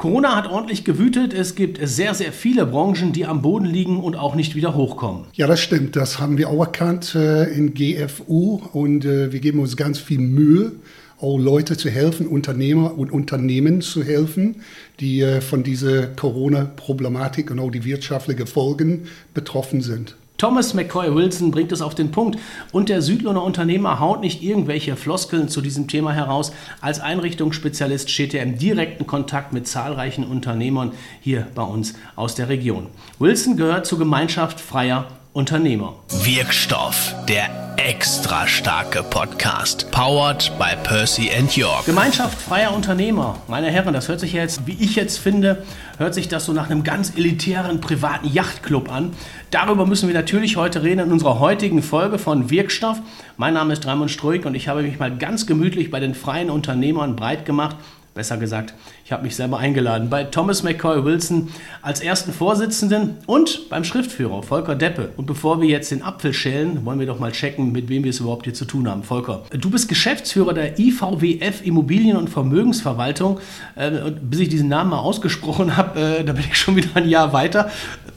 Corona hat ordentlich gewütet. Es gibt sehr, sehr viele Branchen, die am Boden liegen und auch nicht wieder hochkommen. Ja, das stimmt. Das haben wir auch erkannt äh, in GFU und äh, wir geben uns ganz viel Mühe, auch Leute zu helfen, Unternehmer und Unternehmen zu helfen, die äh, von dieser Corona-Problematik und auch die wirtschaftlichen Folgen betroffen sind. Thomas McCoy Wilson bringt es auf den Punkt und der Südlohner Unternehmer haut nicht irgendwelche Floskeln zu diesem Thema heraus. Als Einrichtungsspezialist steht er im direkten Kontakt mit zahlreichen Unternehmern hier bei uns aus der Region. Wilson gehört zur Gemeinschaft freier Unternehmer. Wirkstoff, der extra starke Podcast. Powered by Percy and York. Gemeinschaft freier Unternehmer. Meine Herren, das hört sich jetzt, wie ich jetzt finde, hört sich das so nach einem ganz elitären privaten Yachtclub an. Darüber müssen wir natürlich heute reden in unserer heutigen Folge von Wirkstoff. Mein Name ist Raimund Struik und ich habe mich mal ganz gemütlich bei den freien Unternehmern breit gemacht Besser gesagt, ich habe mich selber eingeladen bei Thomas McCoy Wilson als ersten Vorsitzenden und beim Schriftführer Volker Deppe. Und bevor wir jetzt den Apfel schälen, wollen wir doch mal checken, mit wem wir es überhaupt hier zu tun haben. Volker, du bist Geschäftsführer der IVWF Immobilien- und Vermögensverwaltung. Äh, bis ich diesen Namen mal ausgesprochen habe, äh, da bin ich schon wieder ein Jahr weiter.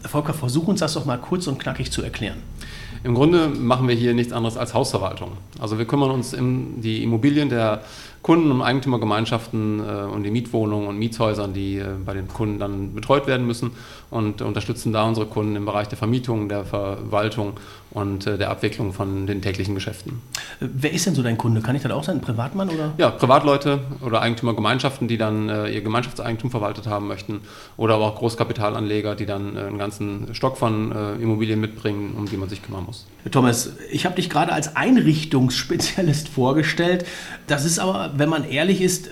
Volker, versuch uns das doch mal kurz und knackig zu erklären. Im Grunde machen wir hier nichts anderes als Hausverwaltung. Also wir kümmern uns um die Immobilien der Kunden und Eigentümergemeinschaften äh, und die Mietwohnungen und Mietshäusern, die äh, bei den Kunden dann betreut werden müssen und unterstützen da unsere Kunden im Bereich der Vermietung, der Verwaltung und äh, der Abwicklung von den täglichen Geschäften. Wer ist denn so dein Kunde? Kann ich das auch sein? Ein Privatmann oder? Ja, Privatleute oder Eigentümergemeinschaften, die dann äh, ihr Gemeinschaftseigentum verwaltet haben möchten oder aber auch Großkapitalanleger, die dann äh, einen ganzen Stock von äh, Immobilien mitbringen, um die man sich kümmern muss. Thomas, ich habe dich gerade als Einrichtungsspezialist vorgestellt. Das ist aber wenn man ehrlich ist,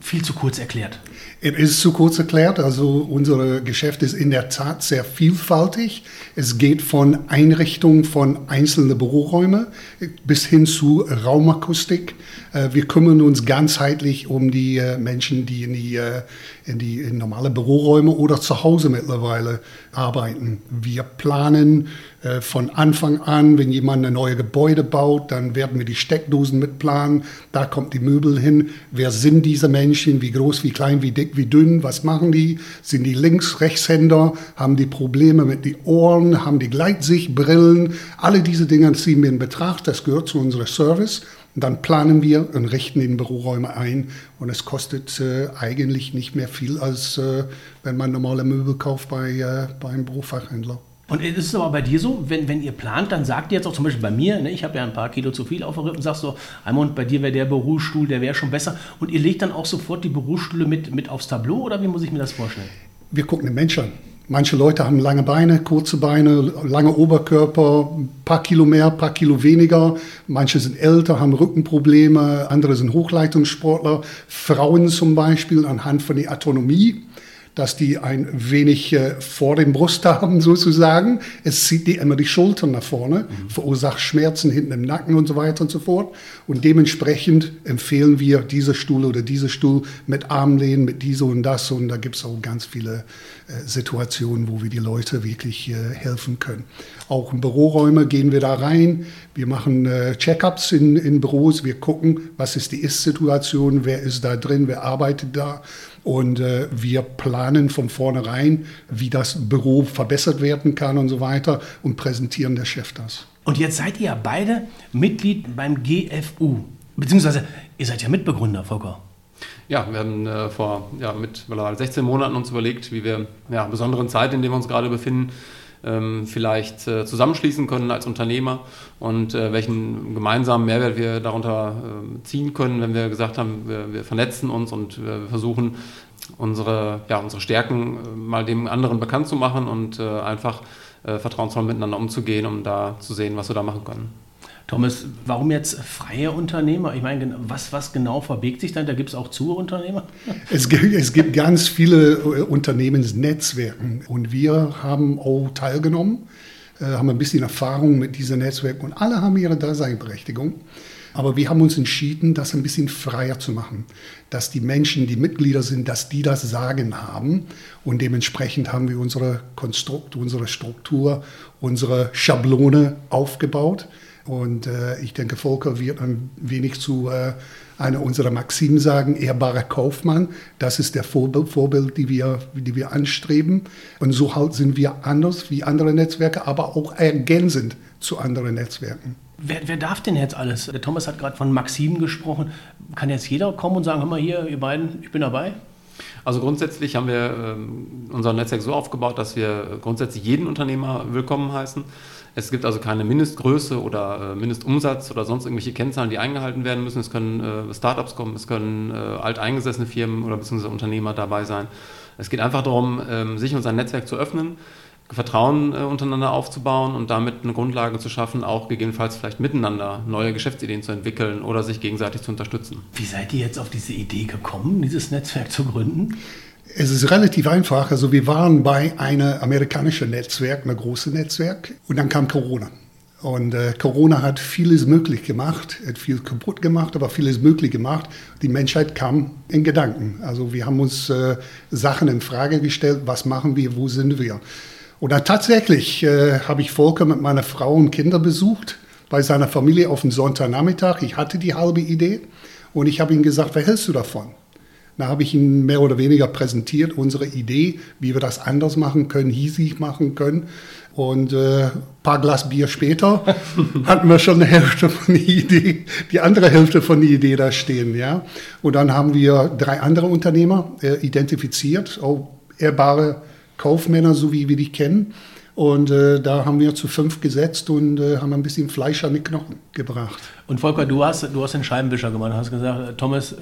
viel zu kurz erklärt. Es ist zu kurz erklärt. Also unser Geschäft ist in der Tat sehr vielfältig. Es geht von Einrichtung von einzelnen Büroräumen bis hin zu Raumakustik. Äh, wir kümmern uns ganzheitlich um die äh, Menschen, die in die, äh, in die in normale Büroräume oder zu Hause mittlerweile arbeiten. Wir planen von Anfang an, wenn jemand ein neues Gebäude baut, dann werden wir die Steckdosen mitplanen. Da kommt die Möbel hin. Wer sind diese Menschen? Wie groß, wie klein, wie dick, wie dünn? Was machen die? Sind die Links-, Rechtshänder? Haben die Probleme mit den Ohren? Haben die Gleitsichtbrillen? Alle diese Dinge ziehen wir in Betracht. Das gehört zu unserem Service. Und dann planen wir und richten in Büroräume ein. Und es kostet äh, eigentlich nicht mehr viel, als äh, wenn man normale Möbel kauft bei, äh, beim Bürofachhändler. Und ist es aber bei dir so, wenn, wenn ihr plant, dann sagt ihr jetzt auch zum Beispiel bei mir, ne, ich habe ja ein paar Kilo zu viel auf der Rippe und sagst so, Raimund, bei dir wäre der Bürostuhl, der wäre schon besser. Und ihr legt dann auch sofort die Bürostühle mit, mit aufs Tableau oder wie muss ich mir das vorstellen? Wir gucken den Menschen an. Manche Leute haben lange Beine, kurze Beine, lange Oberkörper, ein paar Kilo mehr, ein paar Kilo weniger. Manche sind älter, haben Rückenprobleme, andere sind Hochleitungssportler. Frauen zum Beispiel anhand von der Autonomie dass die ein wenig äh, vor dem Brust haben sozusagen. Es zieht die immer die Schultern nach vorne, mhm. verursacht Schmerzen hinten im Nacken und so weiter und so fort. Und dementsprechend empfehlen wir diese Stuhl oder diese Stuhl mit Armlehnen, mit diese und das. Und da gibt es auch ganz viele Situationen, wo wir die Leute wirklich helfen können. Auch in Büroräume gehen wir da rein. Wir machen äh, Check-ups in, in Büros. Wir gucken, was ist die Ist-Situation, wer ist da drin, wer arbeitet da. Und äh, wir planen von vornherein, wie das Büro verbessert werden kann und so weiter und präsentieren der Chef das. Und jetzt seid ihr ja beide Mitglied beim GFU, beziehungsweise ihr seid ja Mitbegründer, Volker. Ja, wir haben äh, vor ja, mittlerweile 16 Monaten uns überlegt, wie wir ja, besonderen Zeit, in der wir uns gerade befinden, ähm, vielleicht äh, zusammenschließen können als Unternehmer und äh, welchen gemeinsamen Mehrwert wir darunter äh, ziehen können, wenn wir gesagt haben, wir, wir vernetzen uns und wir versuchen unsere, ja, unsere Stärken äh, mal dem anderen bekannt zu machen und äh, einfach äh, vertrauensvoll miteinander umzugehen, um da zu sehen, was wir da machen können. Thomas, warum jetzt freie Unternehmer? Ich meine, was, was genau verbirgt sich dann? Da gibt es auch zu Unternehmer? Es gibt, es gibt ganz viele äh, Unternehmensnetzwerke und wir haben auch teilgenommen, äh, haben ein bisschen Erfahrung mit diesen Netzwerken und alle haben ihre Daseinberechtigung. Aber wir haben uns entschieden, das ein bisschen freier zu machen, dass die Menschen, die Mitglieder sind, dass die das Sagen haben. Und dementsprechend haben wir unsere Konstrukt, unsere Struktur, unsere Schablone aufgebaut und äh, ich denke, Volker wird ein wenig zu äh, eine unserer Maximen sagen, ehrbarer Kaufmann. Das ist der Vorbild, Vorbild die, wir, die wir anstreben. Und so halt sind wir anders wie andere Netzwerke, aber auch ergänzend zu anderen Netzwerken. Wer, wer, darf denn jetzt alles? Der Thomas hat gerade von Maximen gesprochen. Kann jetzt jeder kommen und sagen, hör mal hier, ihr beiden, ich bin dabei? Also grundsätzlich haben wir ähm, unser Netzwerk so aufgebaut, dass wir grundsätzlich jeden Unternehmer willkommen heißen. Es gibt also keine Mindestgröße oder äh, Mindestumsatz oder sonst irgendwelche Kennzahlen, die eingehalten werden müssen. Es können äh, Startups kommen, es können äh, alteingesessene Firmen oder beziehungsweise Unternehmer dabei sein. Es geht einfach darum, ähm, sich und sein Netzwerk zu öffnen, Vertrauen äh, untereinander aufzubauen und damit eine Grundlage zu schaffen, auch gegebenenfalls vielleicht miteinander neue Geschäftsideen zu entwickeln oder sich gegenseitig zu unterstützen. Wie seid ihr jetzt auf diese Idee gekommen, dieses Netzwerk zu gründen? Es ist relativ einfach. Also wir waren bei einem amerikanischen Netzwerk, einem großen Netzwerk, und dann kam Corona. Und äh, Corona hat vieles möglich gemacht, hat viel kaputt gemacht, aber vieles möglich gemacht. Die Menschheit kam in Gedanken. Also wir haben uns äh, Sachen in Frage gestellt, was machen wir, wo sind wir. Und dann tatsächlich äh, habe ich Volker mit meiner Frau und Kinder besucht, bei seiner Familie auf dem Sonntagnachmittag. Ich hatte die halbe Idee und ich habe ihm gesagt, was hältst du davon? Da habe ich ihm mehr oder weniger präsentiert, unsere Idee, wie wir das anders machen können, hiesig machen können. Und äh, ein paar Glas Bier später hatten wir schon eine Hälfte von der Idee, die andere Hälfte von der Idee da stehen. Ja? Und dann haben wir drei andere Unternehmer äh, identifiziert, auch ehrbare Kaufmänner, so wie wir die kennen. Und äh, da haben wir zu fünf gesetzt und äh, haben ein bisschen Fleisch an die Knochen gebracht. Und Volker, du hast, du hast den Scheibenwischer gemacht, hast gesagt, äh, Thomas, äh,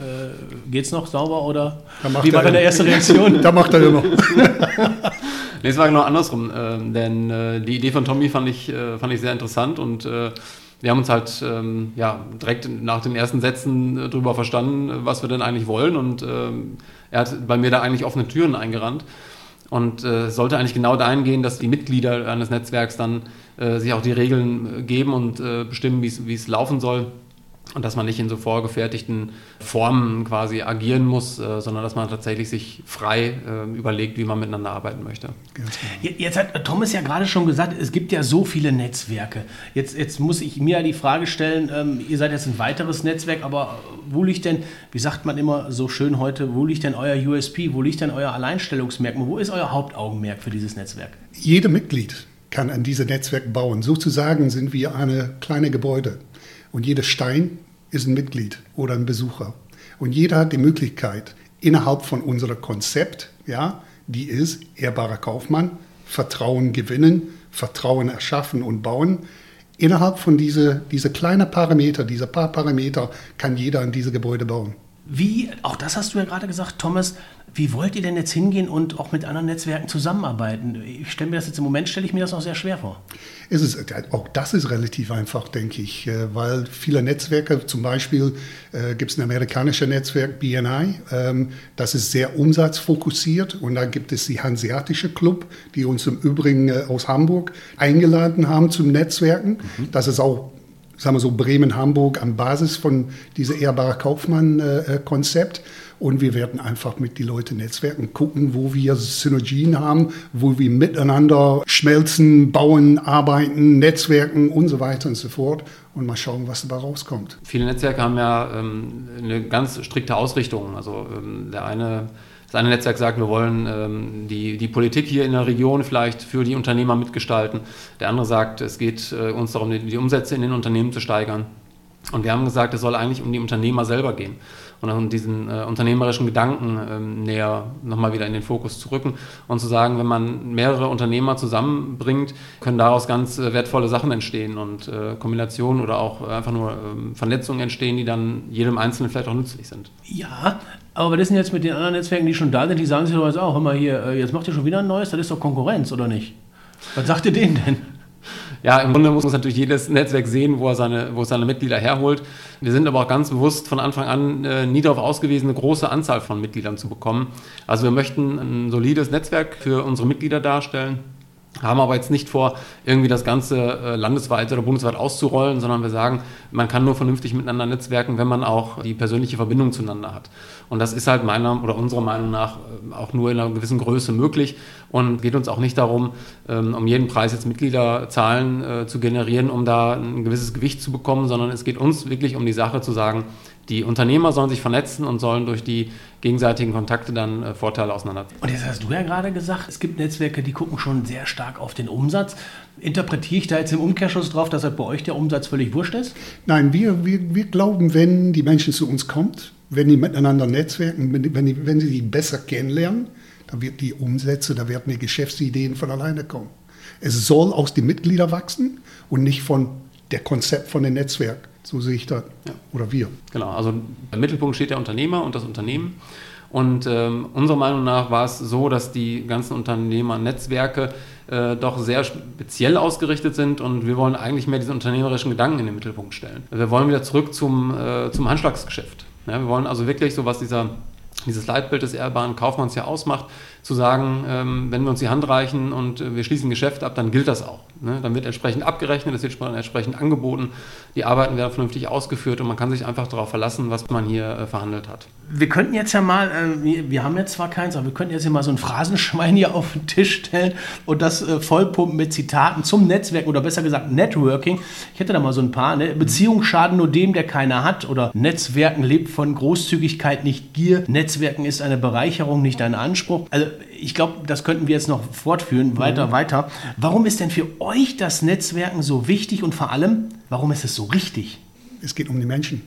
geht's noch sauber oder wie war deine erste Reaktion? da macht er immer. nee, es war genau andersrum, ähm, denn äh, die Idee von Tommy fand ich, äh, fand ich sehr interessant und äh, wir haben uns halt ähm, ja, direkt nach den ersten Sätzen äh, darüber verstanden, was wir denn eigentlich wollen und ähm, er hat bei mir da eigentlich offene Türen eingerannt. Und äh, sollte eigentlich genau dahin gehen, dass die Mitglieder eines Netzwerks dann äh, sich auch die Regeln äh, geben und äh, bestimmen, wie es laufen soll und dass man nicht in so vorgefertigten Formen quasi agieren muss, äh, sondern dass man tatsächlich sich frei äh, überlegt, wie man miteinander arbeiten möchte. Genau. Jetzt hat Thomas ja gerade schon gesagt, es gibt ja so viele Netzwerke. Jetzt, jetzt muss ich mir die Frage stellen, ähm, ihr seid jetzt ein weiteres Netzwerk, aber wo liegt denn, wie sagt man immer so schön heute, wo liegt denn euer USP, wo liegt denn euer Alleinstellungsmerkmal, wo ist euer Hauptaugenmerk für dieses Netzwerk? Jeder Mitglied kann an dieses Netzwerk bauen. Sozusagen sind wir eine kleine Gebäude. Und jeder Stein ist ein Mitglied oder ein Besucher. Und jeder hat die Möglichkeit, innerhalb von unserem Konzept, ja, die ist ehrbarer Kaufmann, Vertrauen gewinnen, Vertrauen erschaffen und bauen. Innerhalb von dieser diese kleinen Parameter, dieser paar Parameter, kann jeder an diese Gebäude bauen. Wie, auch das hast du ja gerade gesagt, Thomas, wie wollt ihr denn jetzt hingehen und auch mit anderen Netzwerken zusammenarbeiten? Ich stelle mir das jetzt im Moment, stelle ich mir das noch sehr schwer vor. Es ist, auch das ist relativ einfach, denke ich, äh, weil viele Netzwerke, zum Beispiel äh, gibt es ein amerikanisches Netzwerk, BNI, ähm, das ist sehr umsatzfokussiert und dann gibt es die Hanseatische Club, die uns im Übrigen äh, aus Hamburg eingeladen haben zum Netzwerken. Mhm. Das ist auch sagen wir so, Bremen-Hamburg an Basis von diesem ehrbare Kaufmann-Konzept. Und wir werden einfach mit den Leuten netzwerken, gucken, wo wir Synergien haben, wo wir miteinander schmelzen, bauen, arbeiten, netzwerken und so weiter und so fort. Und mal schauen, was dabei rauskommt. Viele Netzwerke haben ja ähm, eine ganz strikte Ausrichtung. Also ähm, der eine das eine Netzwerk sagt, wir wollen ähm, die, die Politik hier in der Region vielleicht für die Unternehmer mitgestalten. Der andere sagt, es geht äh, uns darum, die, die Umsätze in den Unternehmen zu steigern. Und wir haben gesagt, es soll eigentlich um die Unternehmer selber gehen und um diesen äh, unternehmerischen Gedanken ähm, näher nochmal wieder in den Fokus zu rücken und zu sagen, wenn man mehrere Unternehmer zusammenbringt, können daraus ganz äh, wertvolle Sachen entstehen und äh, Kombinationen oder auch einfach nur ähm, Vernetzungen entstehen, die dann jedem Einzelnen vielleicht auch nützlich sind. Ja, aber ist denn jetzt mit den anderen Netzwerken, die schon da sind, die sagen sich doch jetzt auch, hör mal hier, äh, jetzt macht ihr schon wieder ein neues, das ist doch Konkurrenz, oder nicht? Was sagt ihr denen denn? Ja, im Grunde muss natürlich jedes Netzwerk sehen, wo er seine, wo er seine Mitglieder herholt. Wir sind aber auch ganz bewusst von Anfang an äh, nie darauf ausgewiesen, eine große Anzahl von Mitgliedern zu bekommen. Also wir möchten ein solides Netzwerk für unsere Mitglieder darstellen haben aber jetzt nicht vor, irgendwie das Ganze äh, landesweit oder bundesweit auszurollen, sondern wir sagen, man kann nur vernünftig miteinander netzwerken, wenn man auch die persönliche Verbindung zueinander hat. Und das ist halt meiner oder unserer Meinung nach äh, auch nur in einer gewissen Größe möglich und geht uns auch nicht darum, ähm, um jeden Preis jetzt Mitgliederzahlen äh, zu generieren, um da ein gewisses Gewicht zu bekommen, sondern es geht uns wirklich um die Sache zu sagen, die Unternehmer sollen sich vernetzen und sollen durch die gegenseitigen Kontakte dann äh, Vorteile auseinanderziehen. Und jetzt hast du ja gerade gesagt, es gibt Netzwerke, die gucken schon sehr stark auf den Umsatz. Interpretiere ich da jetzt im Umkehrschluss drauf, dass halt bei euch der Umsatz völlig wurscht ist? Nein, wir, wir, wir glauben, wenn die Menschen zu uns kommen, wenn die miteinander netzwerken, wenn, wenn, die, wenn sie die besser kennenlernen, dann wird die Umsätze, da werden die Geschäftsideen von alleine kommen. Es soll aus den Mitgliedern wachsen und nicht von der Konzept von dem Netzwerk. So sehe ich das. Ja. Oder wir. Genau, also im Mittelpunkt steht der Unternehmer und das Unternehmen. Und ähm, unserer Meinung nach war es so, dass die ganzen Unternehmernetzwerke äh, doch sehr speziell ausgerichtet sind und wir wollen eigentlich mehr diese unternehmerischen Gedanken in den Mittelpunkt stellen. Wir wollen wieder zurück zum, äh, zum Handschlagsgeschäft. Ja, wir wollen also wirklich so, was dieser dieses Leitbild des ehrbaren Kaufmanns ja ausmacht, zu sagen, ähm, wenn wir uns die Hand reichen und äh, wir schließen ein Geschäft ab, dann gilt das auch. Ne? Dann wird entsprechend abgerechnet, es wird entsprechend angeboten, die Arbeiten werden vernünftig ausgeführt und man kann sich einfach darauf verlassen, was man hier äh, verhandelt hat. Wir könnten jetzt ja mal, äh, wir, wir, haben jetzt zwar keins, aber wir könnten jetzt ja mal so ein Phrasenschwein hier auf den Tisch stellen und das äh, vollpumpen mit Zitaten zum Netzwerk oder besser gesagt Networking. Ich hätte da mal so ein paar. Ne? Beziehungen schaden nur dem, der keine hat oder Netzwerken lebt von Großzügigkeit, nicht Gier. Netzwerken ist eine Bereicherung, nicht ein Anspruch. Also ich glaube, das könnten wir jetzt noch fortführen, weiter, mhm. weiter. Warum ist denn für euch das Netzwerken so wichtig und vor allem, warum ist es so richtig? Es geht um die Menschen.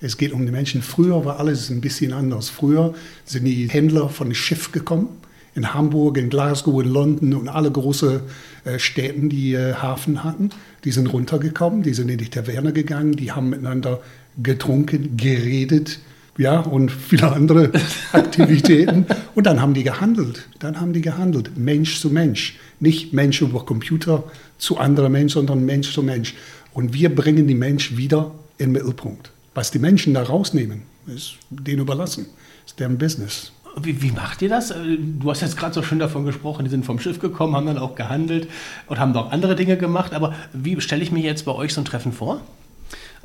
Es geht um die Menschen. Früher war alles ein bisschen anders. Früher sind die Händler von Schiff gekommen. In Hamburg, in Glasgow, in London und alle großen äh, Städten, die äh, Hafen hatten. Die sind runtergekommen, die sind in die Taverne gegangen, die haben miteinander getrunken, geredet, ja, und viele andere Aktivitäten. Und dann haben die gehandelt. Dann haben die gehandelt, Mensch zu Mensch. Nicht Mensch über Computer zu anderer Mensch, sondern Mensch zu Mensch. Und wir bringen die Mensch wieder in den Mittelpunkt. Was die Menschen da rausnehmen, ist denen überlassen. Ist deren Business. Wie, wie, macht ihr das? Du hast jetzt gerade so schön davon gesprochen, die sind vom Schiff gekommen, haben dann auch gehandelt und haben auch andere Dinge gemacht. Aber wie stelle ich mir jetzt bei euch so ein Treffen vor?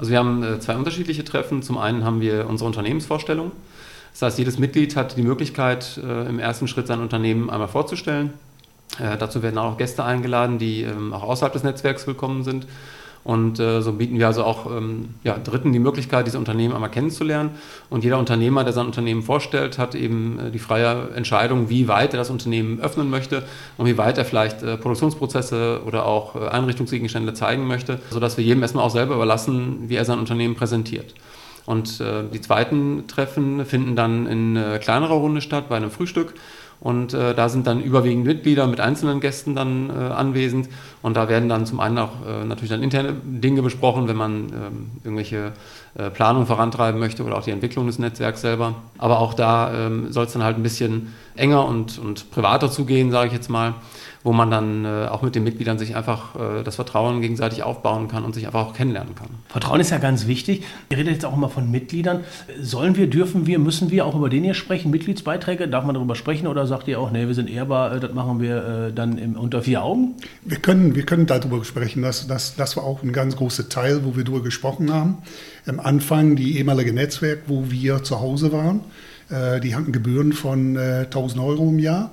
Also wir haben äh, zwei unterschiedliche Treffen. Zum einen haben wir unsere Unternehmensvorstellung. Das heißt, jedes Mitglied hat die Möglichkeit, äh, im ersten Schritt sein Unternehmen einmal vorzustellen. Äh, dazu werden auch Gäste eingeladen, die ähm, auch außerhalb des Netzwerks willkommen sind. Und äh, so bieten wir also auch ähm, ja, Dritten die Möglichkeit, diese Unternehmen einmal kennenzulernen. Und jeder Unternehmer, der sein Unternehmen vorstellt, hat eben äh, die freie Entscheidung, wie weit er das Unternehmen öffnen möchte und wie weit er vielleicht äh, Produktionsprozesse oder auch äh, Einrichtungsgegenstände zeigen möchte, sodass wir jedem erstmal auch selber überlassen, wie er sein Unternehmen präsentiert. Und äh, die zweiten Treffen finden dann in äh, kleinerer Runde statt, bei einem Frühstück. Und äh, da sind dann überwiegend Mitglieder mit einzelnen Gästen dann äh, anwesend. Und da werden dann zum einen auch äh, natürlich dann interne Dinge besprochen, wenn man ähm, irgendwelche äh, Planungen vorantreiben möchte oder auch die Entwicklung des Netzwerks selber. Aber auch da ähm, soll es dann halt ein bisschen enger und, und privater zugehen, sage ich jetzt mal wo man dann äh, auch mit den Mitgliedern sich einfach äh, das Vertrauen gegenseitig aufbauen kann und sich einfach auch kennenlernen kann. Vertrauen ist ja ganz wichtig. Ihr redet jetzt auch immer von Mitgliedern. Sollen wir, dürfen wir, müssen wir auch über den hier sprechen? Mitgliedsbeiträge, darf man darüber sprechen oder sagt ihr auch, nee, wir sind ehrbar, äh, das machen wir äh, dann im, unter vier Augen? Wir können, wir können darüber sprechen. Das, das, das war auch ein ganz großer Teil, wo wir darüber gesprochen haben. Am Anfang die ehemalige Netzwerk, wo wir zu Hause waren, äh, die hatten Gebühren von 1000 äh, Euro im Jahr.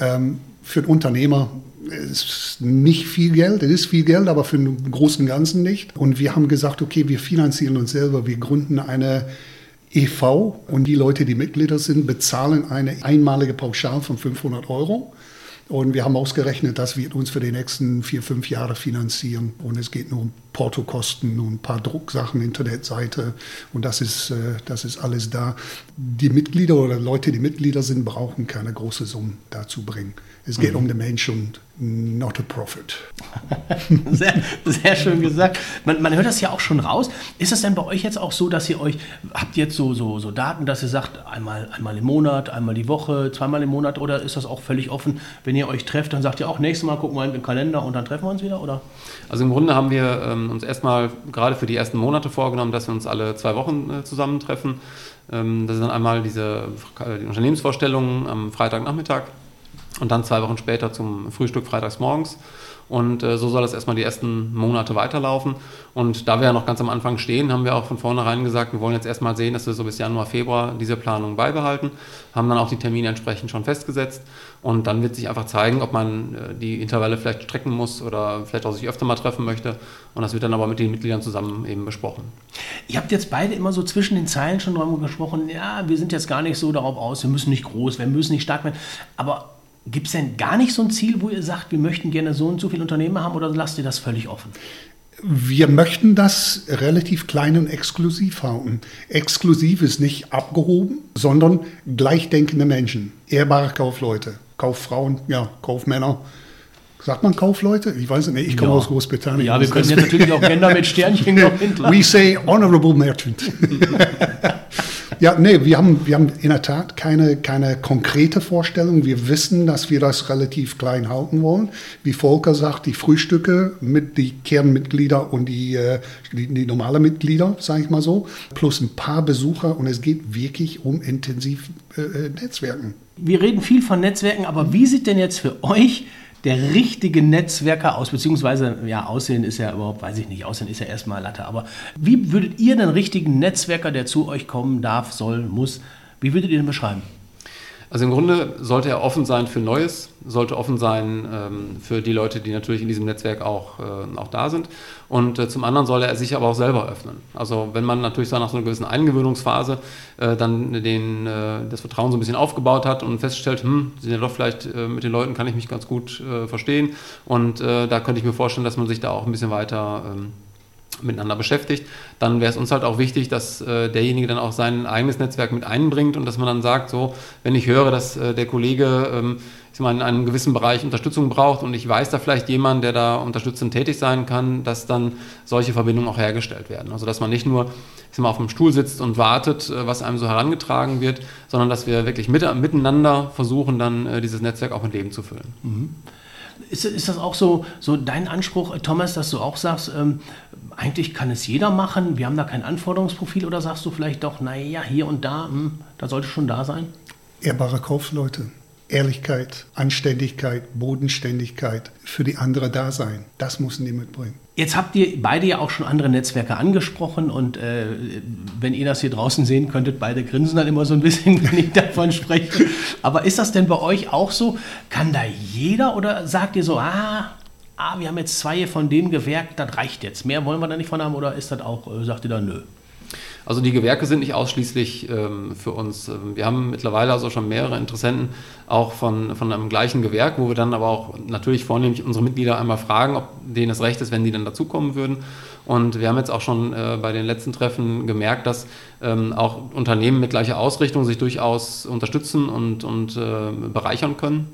Ähm, für einen Unternehmer ist nicht viel Geld, es ist viel Geld, aber für den großen Ganzen nicht. Und wir haben gesagt, okay, wir finanzieren uns selber, wir gründen eine EV und die Leute, die Mitglieder sind, bezahlen eine einmalige Pauschal von 500 Euro. Und wir haben ausgerechnet, das wird uns für die nächsten vier, fünf Jahre finanzieren. Und es geht nur um Portokosten und ein paar Drucksachen, Internetseite. Und das ist, äh, das ist alles da. Die Mitglieder oder Leute, die Mitglieder sind, brauchen keine große Summe dazu bringen. Es geht mhm. um den Mensch und not a profit. sehr, sehr schön gesagt. Man, man, hört das ja auch schon raus. Ist es denn bei euch jetzt auch so, dass ihr euch, habt ihr jetzt so, so, so Daten, dass ihr sagt, einmal, einmal im Monat, einmal die Woche, zweimal im Monat oder ist das auch völlig offen? Wenn ihr euch trefft, dann sagt ihr auch, nächstes Mal gucken wir in den Kalender und dann treffen wir uns wieder, oder? Also im Grunde haben wir ähm, uns erstmal gerade für die ersten Monate vorgenommen, dass wir uns alle zwei Wochen äh, zusammentreffen. Ähm, das ist dann einmal diese die Unternehmensvorstellungen am Freitagnachmittag und dann zwei Wochen später zum Frühstück freitags morgens. Und äh, so soll das erstmal die ersten Monate weiterlaufen. Und da wir ja noch ganz am Anfang stehen, haben wir auch von vornherein gesagt, wir wollen jetzt erstmal sehen, dass wir so bis Januar, Februar diese Planung beibehalten, haben dann auch die Termine entsprechend schon festgesetzt. Und dann wird sich einfach zeigen, ob man äh, die Intervalle vielleicht strecken muss oder vielleicht auch sich öfter mal treffen möchte. Und das wird dann aber mit den Mitgliedern zusammen eben besprochen. Ihr habt jetzt beide immer so zwischen den Zeilen schon darüber gesprochen, ja, wir sind jetzt gar nicht so darauf aus, wir müssen nicht groß, wir müssen nicht stark werden. Aber Gibt es denn gar nicht so ein Ziel, wo ihr sagt, wir möchten gerne so und so viele Unternehmen haben oder lasst ihr das völlig offen? Wir möchten das relativ klein und exklusiv halten. Exklusiv ist nicht abgehoben, sondern gleichdenkende Menschen, ehrbare Kaufleute, Kauffrauen, ja, Kaufmänner. Sagt man Kaufleute? Ich weiß nicht, ich komme ja. aus Großbritannien. Ja, wir können jetzt natürlich auch Gender mit Sternchen noch hinten. We say honorable merchant. Ja, nee, wir haben, wir haben in der Tat keine, keine konkrete Vorstellung. Wir wissen, dass wir das relativ klein halten wollen. Wie Volker sagt, die Frühstücke mit die Kernmitglieder und die, äh, die, die normale Mitglieder, sage ich mal so, plus ein paar Besucher und es geht wirklich um intensiv äh, äh Netzwerken. Wir reden viel von Netzwerken, aber wie sieht denn jetzt für euch der richtige Netzwerker aus, beziehungsweise, ja, Aussehen ist ja überhaupt, weiß ich nicht, Aussehen ist ja erstmal Latte, aber wie würdet ihr den richtigen Netzwerker, der zu euch kommen darf, soll, muss, wie würdet ihr den beschreiben? Also im Grunde sollte er offen sein für Neues, sollte offen sein ähm, für die Leute, die natürlich in diesem Netzwerk auch, äh, auch da sind. Und äh, zum anderen soll er sich aber auch selber öffnen. Also wenn man natürlich so nach so einer gewissen Eingewöhnungsphase äh, dann den, äh, das Vertrauen so ein bisschen aufgebaut hat und feststellt, hm, sind ja doch vielleicht äh, mit den Leuten kann ich mich ganz gut äh, verstehen. Und da könnte ich mir vorstellen, dass man sich da auch ein bisschen weiter ähm, miteinander beschäftigt, dann wäre es uns halt auch wichtig, dass äh, derjenige dann auch sein eigenes Netzwerk mit einbringt und dass man dann sagt, so, wenn ich höre, dass äh, der Kollege ähm, ich mal, in einem gewissen Bereich Unterstützung braucht und ich weiß da vielleicht jemand, der da unterstützend tätig sein kann, dass dann solche Verbindungen auch hergestellt werden. Also dass man nicht nur ich mal, auf dem Stuhl sitzt und wartet, äh, was einem so herangetragen wird, sondern dass wir wirklich mit, miteinander versuchen, dann äh, dieses Netzwerk auch mit Leben zu füllen. Mhm. Ist, ist das auch so, so dein Anspruch, Thomas, dass du auch sagst, ähm, eigentlich kann es jeder machen, wir haben da kein Anforderungsprofil oder sagst du vielleicht doch, naja, hier und da, hm, da sollte schon da sein? Ehrbare Kaufleute. Ehrlichkeit, Anständigkeit, Bodenständigkeit für die andere da sein. Das müssen die mitbringen. Jetzt habt ihr beide ja auch schon andere Netzwerke angesprochen und äh, wenn ihr das hier draußen sehen könntet, beide grinsen dann immer so ein bisschen, wenn ich davon spreche. Aber ist das denn bei euch auch so? Kann da jeder oder sagt ihr so, ah, ah wir haben jetzt zwei von dem Gewerk, das reicht jetzt. Mehr wollen wir da nicht von haben oder ist das auch, äh, sagt ihr dann nö? Also die Gewerke sind nicht ausschließlich ähm, für uns. Ähm, wir haben mittlerweile also schon mehrere Interessenten auch von, von einem gleichen Gewerk, wo wir dann aber auch natürlich vornehmlich unsere Mitglieder einmal fragen, ob denen es recht ist, wenn die dann dazukommen würden. Und wir haben jetzt auch schon äh, bei den letzten Treffen gemerkt, dass ähm, auch Unternehmen mit gleicher Ausrichtung sich durchaus unterstützen und, und äh, bereichern können.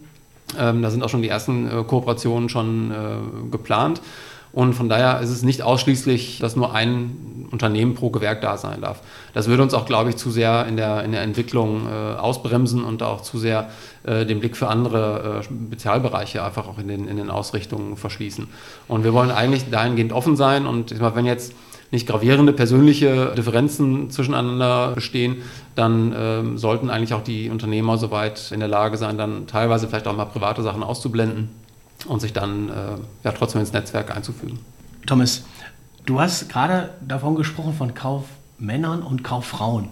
Ähm, da sind auch schon die ersten äh, Kooperationen schon äh, geplant. Und von daher ist es nicht ausschließlich, dass nur ein Unternehmen pro Gewerk da sein darf. Das würde uns auch, glaube ich, zu sehr in der, in der Entwicklung äh, ausbremsen und auch zu sehr äh, den Blick für andere äh, Spezialbereiche einfach auch in den, in den Ausrichtungen verschließen. Und wir wollen eigentlich dahingehend offen sein und ich meine, wenn jetzt nicht gravierende persönliche Differenzen zwischeneinander bestehen, dann ähm, sollten eigentlich auch die Unternehmer soweit in der Lage sein, dann teilweise vielleicht auch mal private Sachen auszublenden und sich dann äh, ja, trotzdem ins Netzwerk einzufügen. Thomas, du hast gerade davon gesprochen von Kaufmännern und Kauffrauen.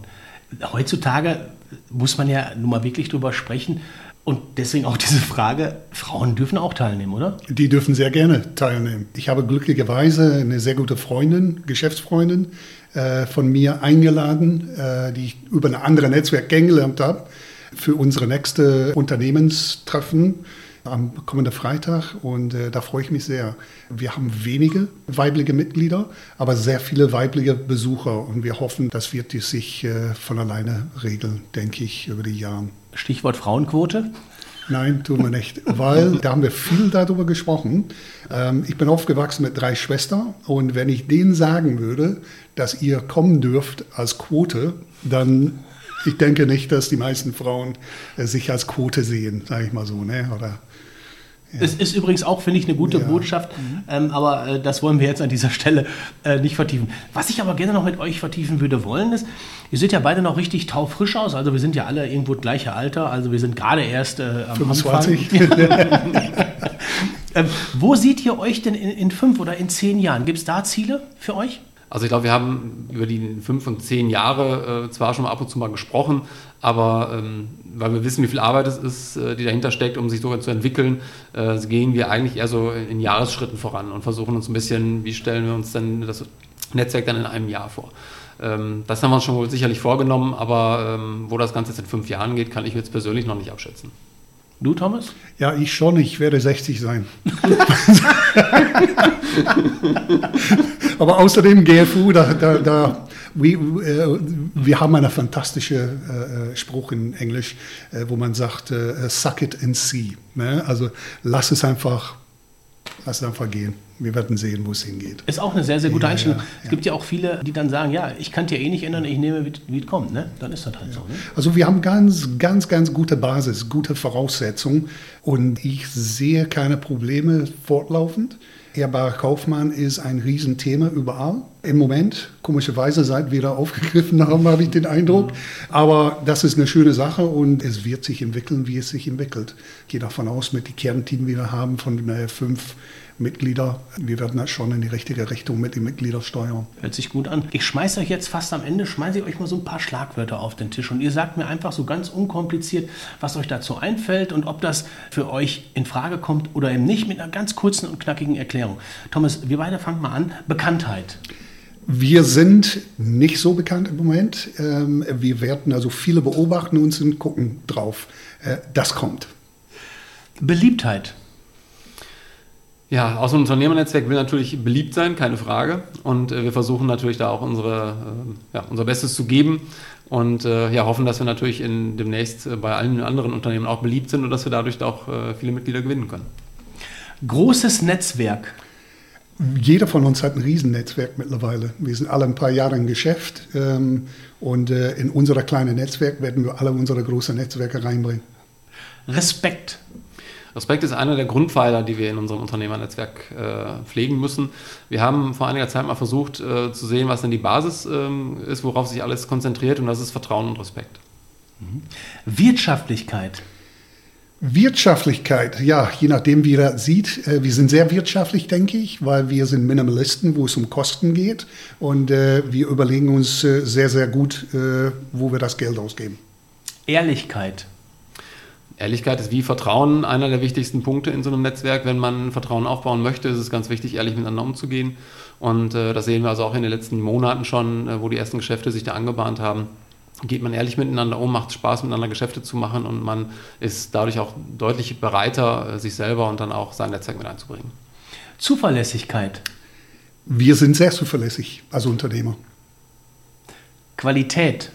Heutzutage muss man ja nun mal wirklich drüber sprechen. Und deswegen auch diese Frage, Frauen dürfen auch teilnehmen, oder? Die dürfen sehr gerne teilnehmen. Ich habe glücklicherweise eine sehr gute Freundin, Geschäftsfreundin äh, von mir eingeladen, äh, die ich über ein anderes Netzwerk kennengelernt habe, für unsere nächste Unternehmenstreffen am kommenden Freitag und äh, da freue ich mich sehr. Wir haben wenige weibliche Mitglieder, aber sehr viele weibliche Besucher und wir hoffen, das wird sich äh, von alleine regeln, denke ich, über die Jahre. Stichwort Frauenquote? Nein, tun wir nicht, weil da haben wir viel darüber gesprochen. Ähm, ich bin aufgewachsen mit drei Schwestern und wenn ich denen sagen würde, dass ihr kommen dürft als Quote, dann ich denke nicht, dass die meisten Frauen äh, sich als Quote sehen, sage ich mal so, ne? oder Es ist übrigens auch, finde ich, eine gute Ja. Botschaft, ähm, aber äh, das wollen wir jetzt an dieser Stelle äh, nicht vertiefen. Was ich aber gerne noch mit euch vertiefen würde wollen, ist, ihr seht ja beide noch richtig taufrisch aus, also wir sind ja alle irgendwo gleiche Alter, also wir sind gerade erst äh, am 25. Anfang. ähm, wo seht ihr euch denn in, in fünf oder in zehn Jahren? Gibt es da Ziele für euch? Also ich glaube, wir haben über die fünf und zehn Jahre äh, zwar schon ab und zu mal gesprochen, aber ähm, weil wir wissen, wie viel Arbeit es ist, äh, die dahinter steckt, um sich sogar zu entwickeln, äh, gehen wir eigentlich eher so in Jahresschritten voran und versuchen uns ein bisschen, wie stellen wir uns denn das Netzwerk dann in einem Jahr vor. Ähm, das haben wir uns schon wohl sicherlich vorgenommen, aber ähm, wo das Ganze jetzt in fünf Jahren geht, kann ich jetzt persönlich noch nicht abschätzen. Du, Thomas? Ja, ich schon, ich werde 60 sein. Aber außerdem GFU, da, da, da we, äh, wir haben einen fantastischen äh, Spruch in Englisch, äh, wo man sagt, äh, suck it and see. Ne? Also lass es einfach, lass es einfach gehen. Wir werden sehen, wo es hingeht. Ist auch eine sehr, sehr gute Ja, Einstellung. ja, Es gibt ja auch viele, die dann sagen, ja, ich kann es ja eh nicht ändern, ich nehme, wie, es kommt. Ne? Dann ist das halt so. Ne? Also wir haben ganz, ganz, ganz gute Basis, gute Voraussetzungen und ich sehe keine Probleme fortlaufend. Ehrbarer Kaufmann ist ein Riesenthema überall. Im Moment, komischerweise, seit wir da aufgegriffen haben, habe ich den Eindruck. Aber das ist eine schöne Sache und es wird sich entwickeln, wie es sich entwickelt. Ich gehe davon aus, mit dem Kernteam, die wir haben, von äh, fünf Mitglieder, wir werden das schon in die richtige Richtung mit den Mitgliedern steuern. Hört sich gut an. Ich schmeiße euch jetzt fast am Ende, schmeiße ich euch mal so ein paar Schlagwörter auf den Tisch und ihr sagt mir einfach so ganz unkompliziert, was euch dazu einfällt und ob das für euch in Frage kommt oder eben nicht, mit einer ganz kurzen und knackigen Erklärung. Thomas, wir beide fangen mal an. Bekanntheit. Wir sind nicht so bekannt im Moment. Ähm, Wir werden also viele beobachten uns und gucken drauf. Äh, Das kommt. Beliebtheit. Ja, so ein Unternehmernetzwerk will natürlich beliebt sein, keine Frage. Und äh, wir versuchen natürlich da auch unsere, äh, ja, unser Bestes zu geben und äh, ja, hoffen, dass wir natürlich in, demnächst äh, bei allen anderen Unternehmen auch beliebt sind und dass wir dadurch auch äh, viele Mitglieder gewinnen können. Großes Netzwerk. Jeder von uns hat ein Riesennetzwerk mittlerweile. Wir sind alle ein paar Jahre im Geschäft ähm, und äh, in unser kleines Netzwerk werden wir alle unsere großen Netzwerke reinbringen. Respekt. Respekt ist einer der Grundpfeiler, die wir in unserem Unternehmernetzwerk äh, pflegen müssen. Wir haben vor einiger Zeit mal versucht äh, zu sehen, was denn die Basis ähm, ist, worauf sich alles konzentriert und das ist Vertrauen und Respekt. Wirtschaftlichkeit. Wirtschaftlichkeit, ja, je nachdem, wie er sieht. Äh, wir sind sehr wirtschaftlich, denke ich, weil wir sind Minimalisten, wo es um Kosten geht. Und äh, wir überlegen uns äh, sehr, sehr gut, äh, wo wir das Geld ausgeben. Ehrlichkeit. Ehrlichkeit ist wie Vertrauen einer der wichtigsten Punkte in so einem Netzwerk. Wenn man Vertrauen aufbauen möchte, ist es ganz wichtig, ehrlich miteinander umzugehen. Und das sehen wir also auch in den letzten Monaten schon, wo die ersten Geschäfte sich da angebahnt haben. Geht man ehrlich miteinander um, macht Spaß, miteinander Geschäfte zu machen und man ist dadurch auch deutlich bereiter, äh, sich selber und dann auch sein Netzwerk mit einzubringen. Zuverlässigkeit. Wir sind sehr zuverlässig als Unternehmer. Qualität.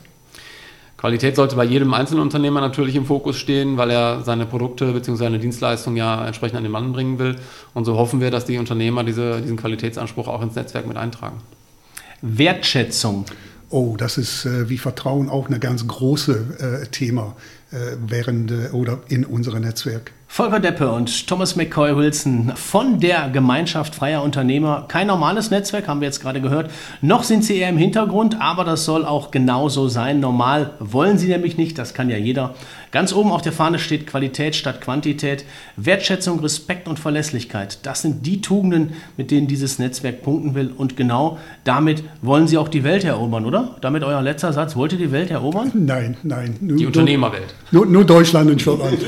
Qualität sollte bei jedem einzelnen Unternehmer natürlich im Fokus stehen, weil er seine Produkte bzw. seine Dienstleistung ja entsprechend an den Mann bringen will. Und so hoffen wir, dass die Unternehmer diese, diesen Qualitätsanspruch auch ins Netzwerk mit eintragen. Wertschätzung. Oh, das ist äh, wie Vertrauen auch ein ganz großes äh, Thema äh, während äh, oder in unserem Netzwerk. Volker Deppe und Thomas McCoy Wilson von der Gemeinschaft freier Unternehmer. Kein normales Netzwerk, haben wir jetzt gerade gehört. Noch sind sie eher im Hintergrund, aber das soll auch genauso sein. Normal wollen sie nämlich nicht, das kann ja jeder. Ganz oben auf der Fahne steht Qualität statt Quantität, Wertschätzung, Respekt und Verlässlichkeit. Das sind die Tugenden, mit denen dieses Netzwerk punkten will. Und genau damit wollen sie auch die Welt erobern, oder? Damit euer letzter Satz. Wollt ihr die Welt erobern? Nein, nein. Nur, Die Unternehmerwelt. Nur, nur Deutschland und Schottland.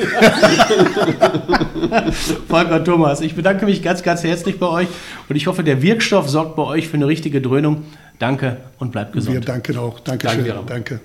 Volker Thomas, ich bedanke mich ganz, ganz herzlich bei euch und ich hoffe, der Wirkstoff sorgt bei euch für eine richtige Dröhnung. Danke und bleibt gesund. Wir danken auch. Dankeschön. Danke. Danke.